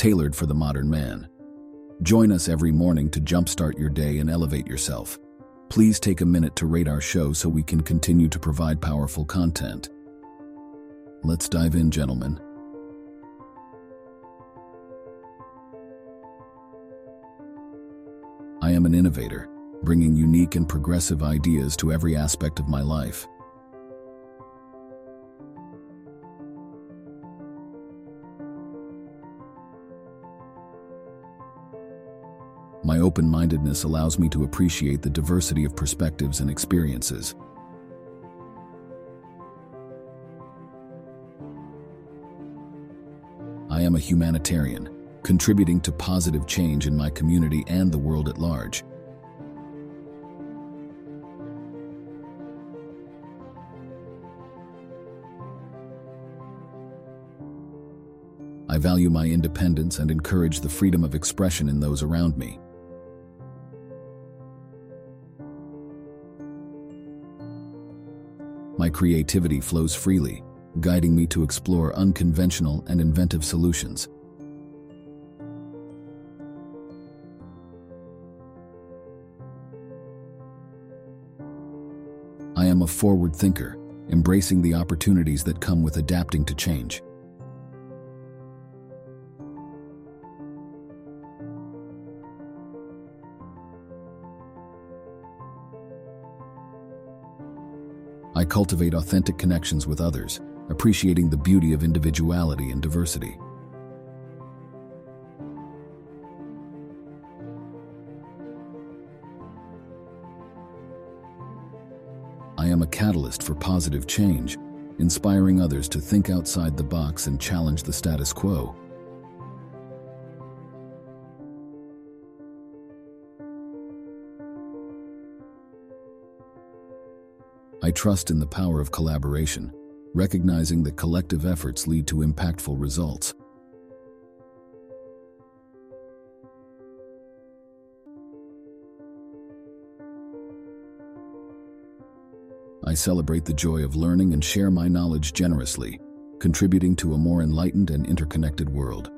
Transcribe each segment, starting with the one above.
tailored for the modern man. Join us every morning to jumpstart your day and elevate yourself. Please take a minute to rate our show so we can continue to provide powerful content. Let's dive in, gentlemen. I am an innovator, bringing unique and progressive ideas to every aspect of my life. My open mindedness allows me to appreciate the diversity of perspectives and experiences. I am a humanitarian, contributing to positive change in my community and the world at large. I value my independence and encourage the freedom of expression in those around me. My creativity flows freely, guiding me to explore unconventional and inventive solutions. I am a forward thinker, embracing the opportunities that come with adapting to change. I cultivate authentic connections with others, appreciating the beauty of individuality and diversity. I am a catalyst for positive change, inspiring others to think outside the box and challenge the status quo. I trust in the power of collaboration, recognizing that collective efforts lead to impactful results. I celebrate the joy of learning and share my knowledge generously, contributing to a more enlightened and interconnected world.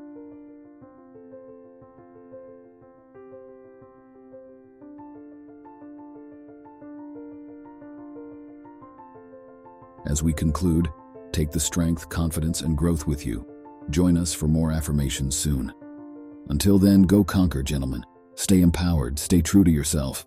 As we conclude, take the strength, confidence, and growth with you. Join us for more affirmations soon. Until then, go conquer, gentlemen. Stay empowered, stay true to yourself,